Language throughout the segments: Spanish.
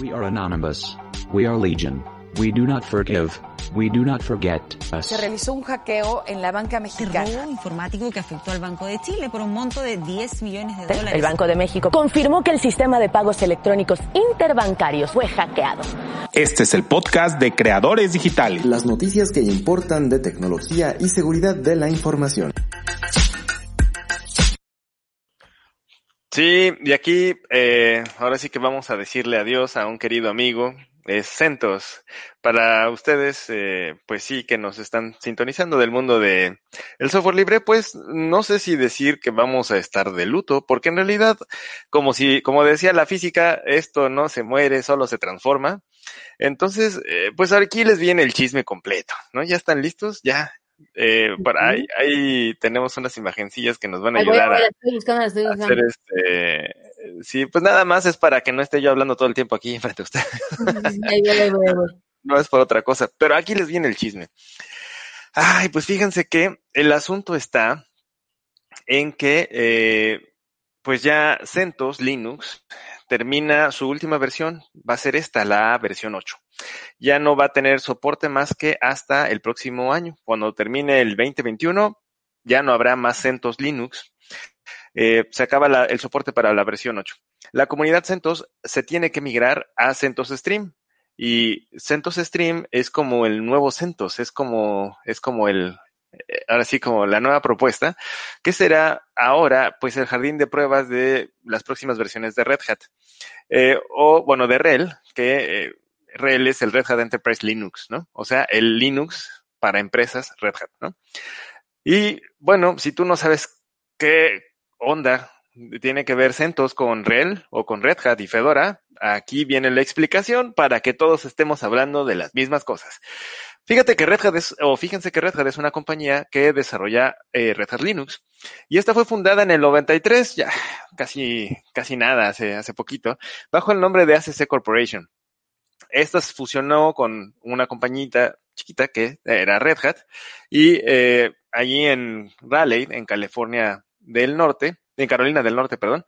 We are anonymous. We are legion. We do not forgive. We do not forget us. Se realizó un hackeo en la banca mexicana. robo informático que afectó al Banco de Chile por un monto de 10 millones de dólares. El Banco de México confirmó que el sistema de pagos electrónicos interbancarios fue hackeado. Este es el podcast de Creadores Digitales. Las noticias que importan de tecnología y seguridad de la información. Sí, y aquí eh, ahora sí que vamos a decirle adiós a un querido amigo, es Centos. Para ustedes, eh, pues sí, que nos están sintonizando del mundo de el software libre, pues no sé si decir que vamos a estar de luto, porque en realidad, como si, como decía la física, esto no se muere, solo se transforma. Entonces, eh, pues aquí les viene el chisme completo, ¿no? ¿Ya están listos? Ya, eh, ahí, ahí tenemos unas imagencillas que nos van a Ay, ayudar voy, a, estoy buscando, estoy a buscando. hacer este. Sí, pues nada más es para que no esté yo hablando todo el tiempo aquí frente a usted. Ahí voy. no es por otra cosa, pero aquí les viene el chisme. Ay, pues fíjense que el asunto está en que, eh, pues ya CentOS Linux termina su última versión, va a ser esta, la versión 8. Ya no va a tener soporte más que hasta el próximo año. Cuando termine el 2021, ya no habrá más CentOS Linux. Eh, se acaba el soporte para la versión 8. La comunidad CentOS se tiene que migrar a CentOS Stream. Y CentOS Stream es como el nuevo CentOS, es como, es como el, ahora sí como la nueva propuesta, que será ahora pues el jardín de pruebas de las próximas versiones de Red Hat. Eh, o bueno, de RHEL, que eh, RHEL es el Red Hat Enterprise Linux, ¿no? O sea, el Linux para empresas Red Hat, ¿no? Y bueno, si tú no sabes qué onda tiene que ver CentOS con RHEL o con Red Hat y Fedora, aquí viene la explicación para que todos estemos hablando de las mismas cosas. Fíjate que Red Hat es, o fíjense que Red Hat es una compañía que desarrolla eh, Red Hat Linux. Y esta fue fundada en el 93, ya casi, casi nada, hace, hace poquito, bajo el nombre de ACC Corporation. Esta se fusionó con una compañita chiquita que era Red Hat y eh, allí en Raleigh, en California del Norte, en Carolina del Norte, perdón,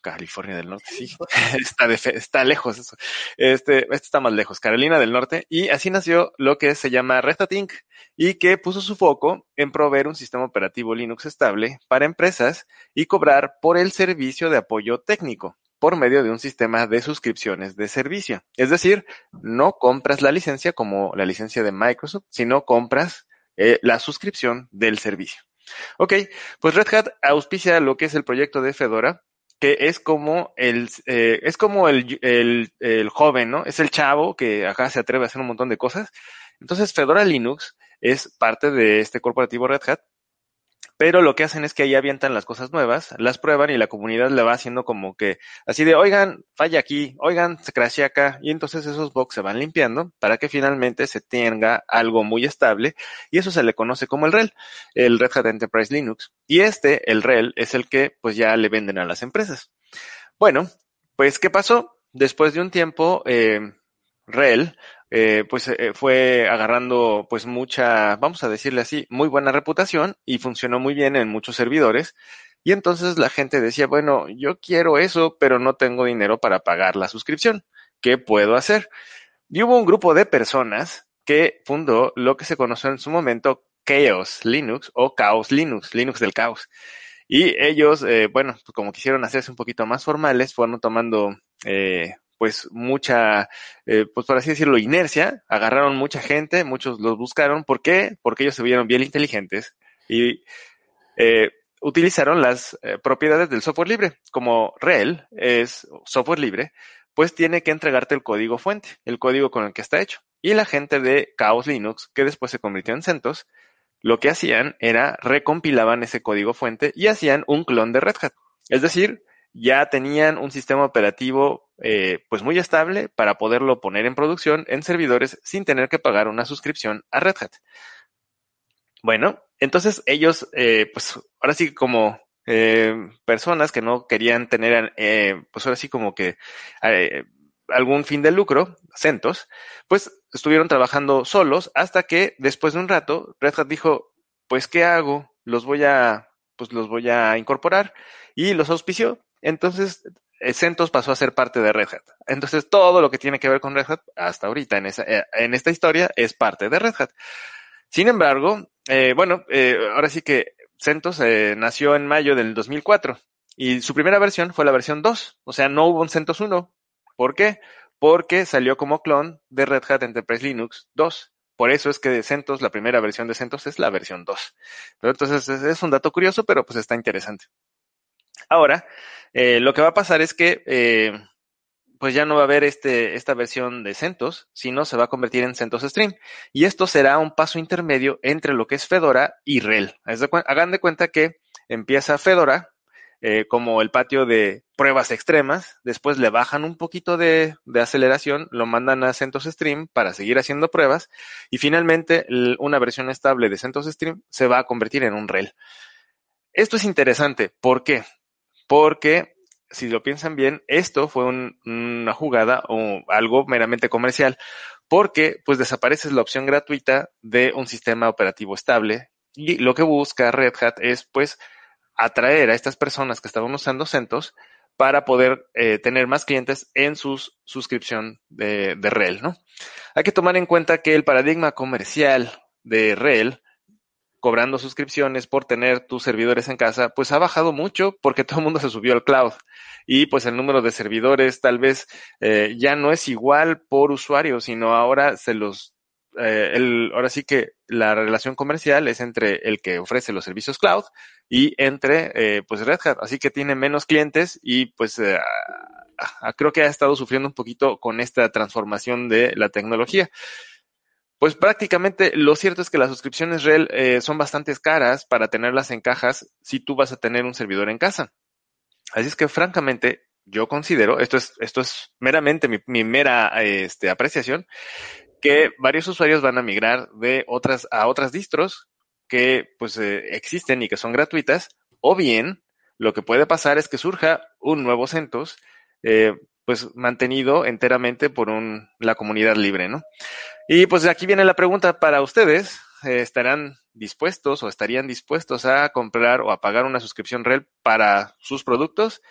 California del Norte, sí, está, de fe- está lejos eso. Este, este está más lejos, Carolina del Norte, y así nació lo que se llama Red Hat Inc. y que puso su foco en proveer un sistema operativo Linux estable para empresas y cobrar por el servicio de apoyo técnico por medio de un sistema de suscripciones de servicio. Es decir, no compras la licencia como la licencia de Microsoft, sino compras eh, la suscripción del servicio. Ok, pues Red Hat auspicia lo que es el proyecto de Fedora, que es como el, eh, es como el, el, el joven, ¿no? Es el chavo que acá se atreve a hacer un montón de cosas. Entonces, Fedora Linux es parte de este corporativo Red Hat, pero lo que hacen es que ahí avientan las cosas nuevas, las prueban y la comunidad le va haciendo como que así de, oigan, falla aquí, oigan, se crashea acá, y entonces esos bugs se van limpiando para que finalmente se tenga algo muy estable, y eso se le conoce como el RHEL, el Red Hat Enterprise Linux. Y este, el RHEL, es el que pues ya le venden a las empresas. Bueno, pues ¿qué pasó? Después de un tiempo, eh, RHEL eh, pues eh, fue agarrando pues mucha, vamos a decirle así, muy buena reputación y funcionó muy bien en muchos servidores. Y entonces la gente decía, bueno, yo quiero eso, pero no tengo dinero para pagar la suscripción. ¿Qué puedo hacer? Y hubo un grupo de personas que fundó lo que se conoció en su momento Chaos Linux o Chaos Linux, Linux del caos. Y ellos, eh, bueno, pues como quisieron hacerse un poquito más formales, fueron tomando pues mucha, eh, pues por así decirlo, inercia, agarraron mucha gente, muchos los buscaron. ¿Por qué? Porque ellos se vieron bien inteligentes y eh, utilizaron las eh, propiedades del software libre. Como RHEL es software libre, pues tiene que entregarte el código fuente, el código con el que está hecho. Y la gente de Chaos Linux, que después se convirtió en CentOS, lo que hacían era recompilaban ese código fuente y hacían un clon de Red Hat. Es decir, ya tenían un sistema operativo eh, pues muy estable para poderlo poner en producción en servidores sin tener que pagar una suscripción a Red Hat. Bueno, entonces ellos, eh, pues ahora sí como eh, personas que no querían tener, pues ahora sí como que algún fin de lucro, CentOS, pues estuvieron trabajando solos hasta que después de un rato Red Hat dijo, pues ¿qué hago? Los voy a pues los voy a incorporar y los auspició. Entonces, CentOS pasó a ser parte de Red Hat. Entonces, todo lo que tiene que ver con Red Hat hasta ahorita en, eh, esta historia es parte de Red Hat. Sin embargo, eh, bueno, eh, ahora sí que CentOS eh, nació en mayo del 2004 y su primera versión fue la versión 2, o sea, no hubo un CentOS 1. ¿Por qué? Porque salió como clon de Red Hat Enterprise Linux 2. Por eso es que de CentOS, la primera versión de CentOS es la versión 2. Pero entonces es, es un dato curioso, pero pues está interesante. Ahora, eh, lo que va a pasar es que eh, pues ya no va a haber este, esta versión de CentOS, sino se va a convertir en CentOS Stream. Y esto será un paso intermedio entre lo que es Fedora y RHEL. Hagan de cuenta que empieza Fedora eh, como el patio de pruebas extremas, después le bajan un poquito de, de aceleración, lo mandan a CentOS Stream para seguir haciendo pruebas y finalmente una versión estable de CentOS Stream se va a convertir en un RHEL. Esto es interesante. ¿Por qué? Porque si lo piensan bien, esto fue un- una jugada o algo meramente comercial, porque pues desaparece la opción gratuita de un sistema operativo estable y lo que busca Red Hat es pues atraer a estas personas que estaban usando CentOS para poder eh, tener más clientes en su suscripción de, de ¿no? Hay que tomar en cuenta que el paradigma comercial de RHEL cobrando suscripciones por tener tus servidores en casa, pues ha bajado mucho porque todo el mundo se subió al cloud y pues el número de servidores tal vez eh, ya no es igual por usuario, sino ahora se los, eh, el, ahora sí que la relación comercial es entre el que ofrece los servicios cloud y entre eh, pues Red Hat, así que tiene menos clientes y pues eh, creo que ha estado sufriendo un poquito con esta transformación de la tecnología. Pues prácticamente lo cierto es que las suscripciones REL eh, son bastante caras para tenerlas en cajas si tú vas a tener un servidor en casa. Así es que francamente yo considero, esto es, esto es meramente mi, mera este, apreciación, que varios usuarios van a migrar de otras a otras distros que pues eh, existen y que son gratuitas, o bien lo que puede pasar es que surja un nuevo CentOS, eh, pues mantenido enteramente por un, la comunidad libre, ¿no? Y pues aquí viene la pregunta para ustedes. Eh, ¿Estarán dispuestos o estarían dispuestos a comprar o a pagar una suscripción REL para sus productos?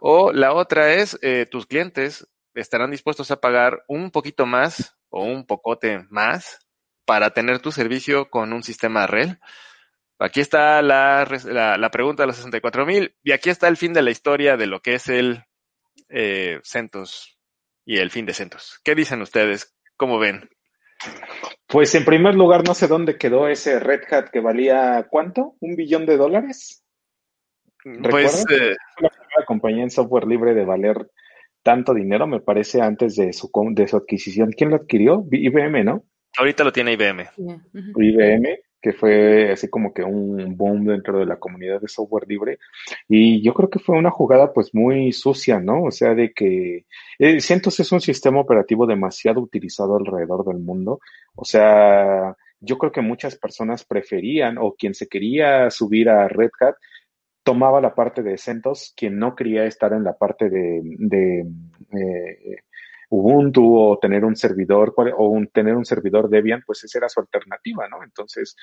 O la otra es, eh, tus clientes estarán dispuestos a pagar un poquito más o un pocote más para tener tu servicio con un sistema REL. Aquí está la, la pregunta de los 64 mil y aquí está el fin de la historia de lo que es el eh, CentOS y el fin de CentOS. ¿Qué dicen ustedes? ¿Cómo ven? Pues en primer lugar, no sé dónde quedó ese Red Hat que valía ¿cuánto? ¿Un billón de dólares? Pues eh, la primera compañía en software libre de valer tanto dinero, me parece, antes de su, de su adquisición. ¿Quién lo adquirió? IBM, ¿no? Ahorita lo tiene IBM. Yeah. IBM, que fue así como que un boom dentro de la comunidad de software libre. Y yo creo que fue una jugada pues muy sucia, ¿no? O sea, de que eh, CentOS es un sistema operativo demasiado utilizado alrededor del mundo. O sea, yo creo que muchas personas preferían o quien se quería subir a Red Hat tomaba la parte de CentOS, quien no quería estar en la parte de, de eh, Ubuntu o tener un servidor o tener un servidor Debian, pues esa era su alternativa, ¿no? Entonces,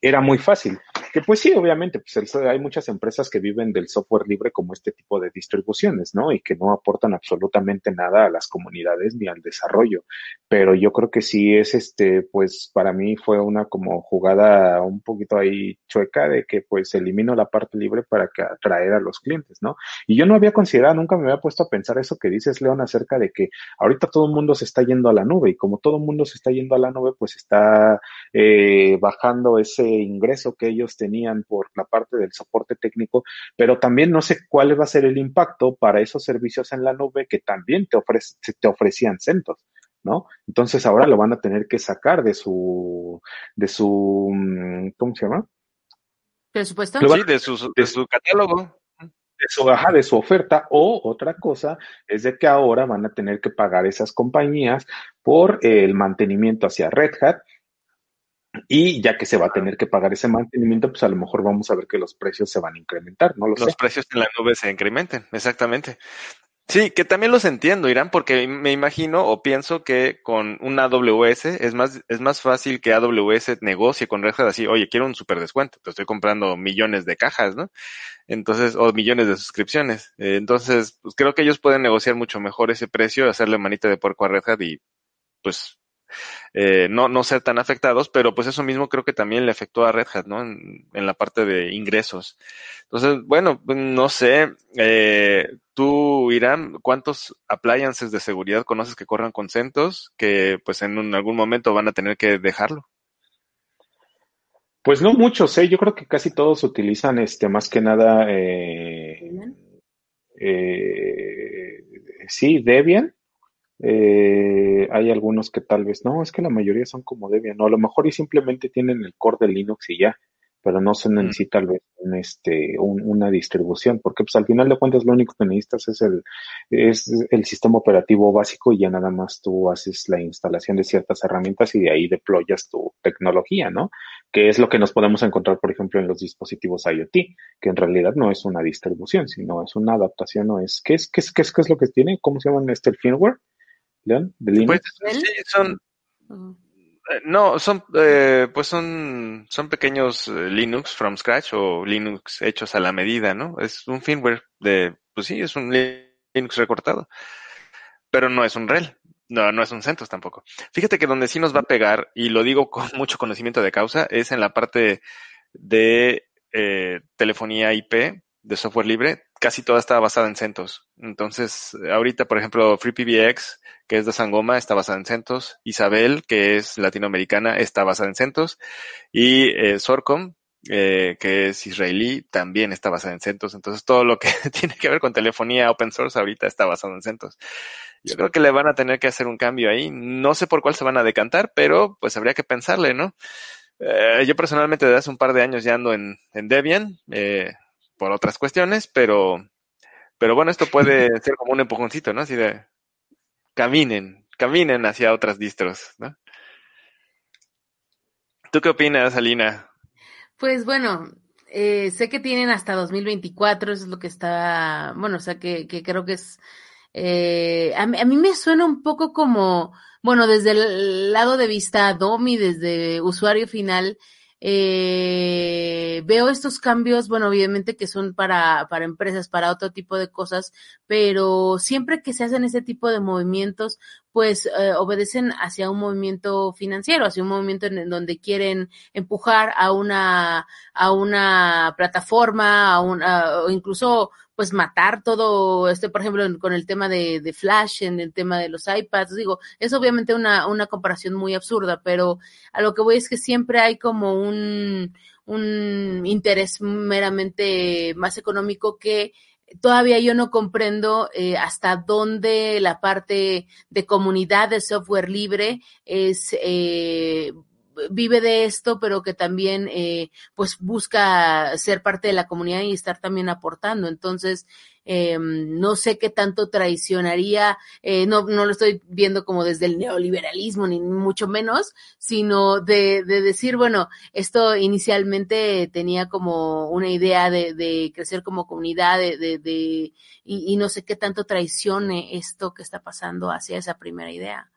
era muy fácil. Que pues sí, obviamente, pues el, hay muchas empresas que viven del software libre como este tipo de distribuciones, ¿no? Y que no aportan absolutamente nada a las comunidades ni al desarrollo. Pero yo creo que sí es este, pues para mí fue una como jugada un poquito ahí chueca de que pues elimino la parte libre para que atraer a los clientes, ¿no? Y yo no había considerado, nunca me había puesto a pensar eso que dices, León, acerca de que ahorita todo el mundo se está yendo a la nube y como todo el mundo se está yendo a la nube, pues está eh, bajando ese ingreso que ellos tenían por la parte del soporte técnico, pero también no sé cuál va a ser el impacto para esos servicios en la nube que también te, ofrece, te ofrecían CentOS. ¿no? Entonces ahora lo van a tener que sacar de su, de su, ¿cómo se llama? ¿Presupuesto? Sí, de su, de su catálogo. De su, ajá, de su oferta. O otra cosa es de que ahora van a tener que pagar esas compañías por el mantenimiento hacia Red Hat y ya que se va a tener que pagar ese mantenimiento, pues a lo mejor vamos a ver que los precios se van a incrementar, no lo los sé. precios en la nube se incrementen, exactamente. Sí, que también los entiendo, Irán, porque me imagino o pienso que con un AWS es más, es más fácil que AWS negocie con Red Hat así, oye, quiero un super descuento, te estoy comprando millones de cajas, ¿no? Entonces, o millones de suscripciones. Eh, entonces, pues creo que ellos pueden negociar mucho mejor ese precio, hacerle manita de puerco a Red Hat y, pues, eh, no, no ser tan afectados, pero pues eso mismo creo que también le afectó a Red Hat, ¿no? En, en la parte de ingresos. Entonces, bueno, no sé, eh, tú, Irán, ¿cuántos appliances de seguridad conoces que corran con CentOS que pues en un, algún momento van a tener que dejarlo? Pues no muchos, ¿eh? Yo creo que casi todos utilizan este más que nada eh, eh, sí, Debian. Eh, hay algunos que tal vez no, es que la mayoría son como Debian, o a lo mejor y simplemente tienen el core de Linux y ya, pero no se necesita tal vez un, este, un, una distribución, porque pues al final de cuentas lo único que necesitas es el, es el sistema operativo básico y ya nada más tú haces la instalación de ciertas herramientas y de ahí deployas tu tecnología, ¿no? Que es lo que nos podemos encontrar, por ejemplo, en los dispositivos IoT, que en realidad no es una distribución, sino es una adaptación, no es, ¿qué es, qué es, qué es, qué es lo que tiene? ¿Cómo se llama este el firmware? De Linux. Pues, sí, son, eh, no, son, eh, pues son, son pequeños eh, Linux from scratch o Linux hechos a la medida, ¿no? Es un firmware de, pues sí, es un Linux recortado, pero no es un REL. No, no es un CentOS tampoco. Fíjate que donde sí nos va a pegar, y lo digo con mucho conocimiento de causa, es en la parte de eh, telefonía IP, de software libre, casi toda está basada en CentOS. Entonces, ahorita, por ejemplo, FreePBX, que es de Sangoma, está basada en CentOS. Isabel, que es latinoamericana, está basada en CentOS. Y eh, Sorcom, eh, que es israelí, también está basada en CentOS. Entonces, todo lo que tiene que ver con telefonía open source ahorita está basado en CentOS. Yo creo que le van a tener que hacer un cambio ahí. No sé por cuál se van a decantar, pero pues habría que pensarle, ¿no? Eh, yo personalmente desde hace un par de años ya ando en, Debian. Por otras cuestiones, pero, pero bueno, esto puede ser como un empujoncito, ¿no? Así de caminen, caminen hacia otras distros, ¿no? ¿Tú qué opinas, Alina? Pues bueno, eh, sé que tienen hasta 2024, eso es lo que está, bueno, o sea, que, que creo que es, eh, a, a, mí me suena un poco como, bueno, desde el lado de vista DOMI, desde usuario final, eh, veo estos cambios, bueno, obviamente que son para, para empresas, para otro tipo de cosas, pero siempre que se hacen ese tipo de movimientos, pues eh, obedecen hacia un movimiento financiero, hacia un movimiento en, donde quieren empujar a una, a una plataforma, a una, o incluso pues matar todo este, por ejemplo, con el tema de, de, Flash, en el tema de los iPads, digo, es obviamente una, una comparación muy absurda, pero a lo que voy es que siempre hay como un, un interés meramente más económico que todavía yo no comprendo eh, hasta dónde la parte de comunidad de software libre es eh, vive de esto, pero que también eh, pues busca ser parte de la comunidad y estar también aportando. Entonces, eh, no sé qué tanto traicionaría, eh, no, no lo estoy viendo como desde el neoliberalismo, ni mucho menos, sino de, de decir, bueno, esto inicialmente tenía como una idea de, de crecer como comunidad, de, de, de y, y, no sé qué tanto traicione esto que está pasando hacia esa primera idea.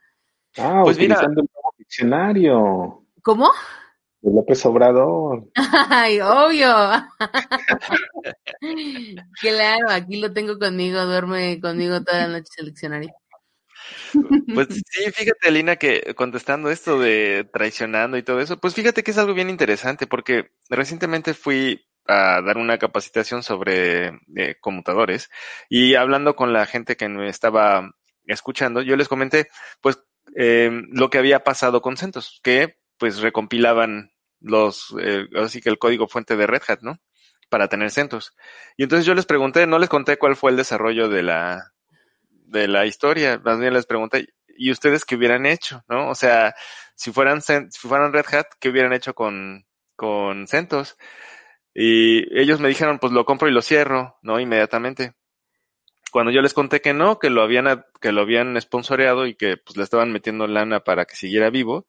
Ah, pues utilizando mira, el diccionario. ¿Cómo? De López Obrador. Ay, obvio. claro, aquí lo tengo conmigo, duerme conmigo toda la noche el diccionario. Pues sí, fíjate, Lina, que contestando esto de traicionando y todo eso, pues fíjate que es algo bien interesante porque recientemente fui a dar una capacitación sobre eh, conmutadores y hablando con la gente que me estaba escuchando, yo les comenté, pues, eh, lo que había pasado con CentOS, que pues recompilaban los, eh, así que el código fuente de Red Hat, ¿no? Para tener CentOS. Y entonces yo les pregunté, no les conté cuál fue el desarrollo de la, de la historia, más bien les pregunté, ¿y ustedes qué hubieran hecho, no? O sea, si fueran, si fueran Red Hat, ¿qué hubieran hecho con, con CentOS? Y ellos me dijeron, pues lo compro y lo cierro, ¿no? Inmediatamente. Cuando yo les conté que no, que lo habían, que lo habían sponsoreado y que pues le estaban metiendo lana para que siguiera vivo,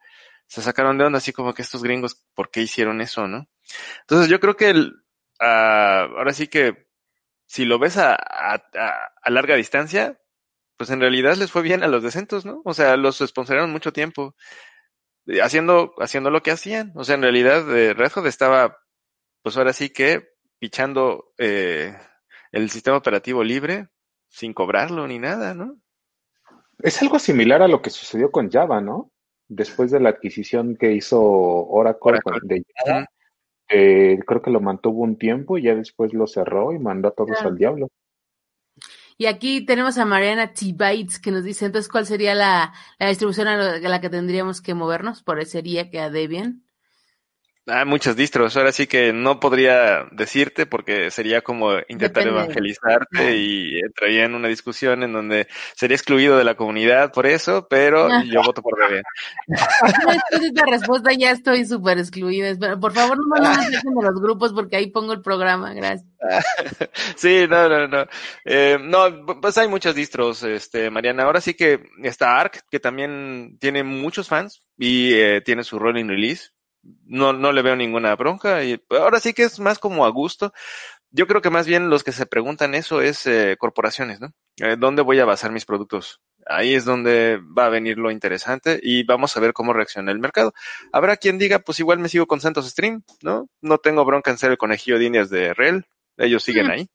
se sacaron de onda así como que estos gringos, ¿por qué hicieron eso, no? Entonces yo creo que el, uh, ahora sí que si lo ves a, a, a, larga distancia, pues en realidad les fue bien a los de CentOS, ¿no? O sea, los sponsoraron mucho tiempo eh, haciendo, haciendo lo que hacían. O sea, en realidad eh, Red Hat estaba, pues ahora sí que pichando eh, el sistema operativo libre sin cobrarlo ni nada, ¿no? Es algo similar a lo que sucedió con Java, ¿no? Después de la adquisición que hizo Oracle, Oracle. de Java, eh, creo que lo mantuvo un tiempo y ya después lo cerró y mandó a todos Claro. al diablo. Y aquí tenemos a Mariana T. Bytes que nos dice, entonces, ¿cuál sería la, la distribución a la que tendríamos que movernos? Parecería que a Debian. Hay muchas distros, ahora sí que no podría decirte porque sería como intentar Depende. evangelizarte y entraría en una discusión en donde sería excluido de la comunidad por eso, pero yo voto por. Después de esta respuesta ya estoy súper excluida. Por favor, no me saquen de los grupos porque ahí pongo el programa. Gracias. Sí, no, no, no. Eh, no, pues hay muchas distros, este, Mariana. Ahora sí que está Arc, que también tiene muchos fans y eh, tiene su rolling release. No, no le veo ninguna bronca y ahora sí que es más como a gusto. Yo creo que más bien los que se preguntan eso es eh, corporaciones, ¿no? Eh, ¿Dónde voy a basar mis productos? Ahí es donde va a venir lo interesante y vamos a ver cómo reacciona el mercado. Habrá quien diga, pues igual me sigo con Santos Stream, ¿no? No tengo bronca en ser el conejillo de indias de REL. Ellos siguen Mm. ahí.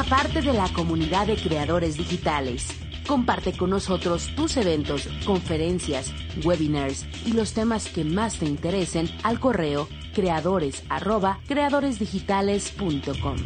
Forma parte de la comunidad de creadores digitales. Comparte con nosotros tus eventos, conferencias, webinars y los temas que más te interesen al correo creadores creadoresdigitales.com.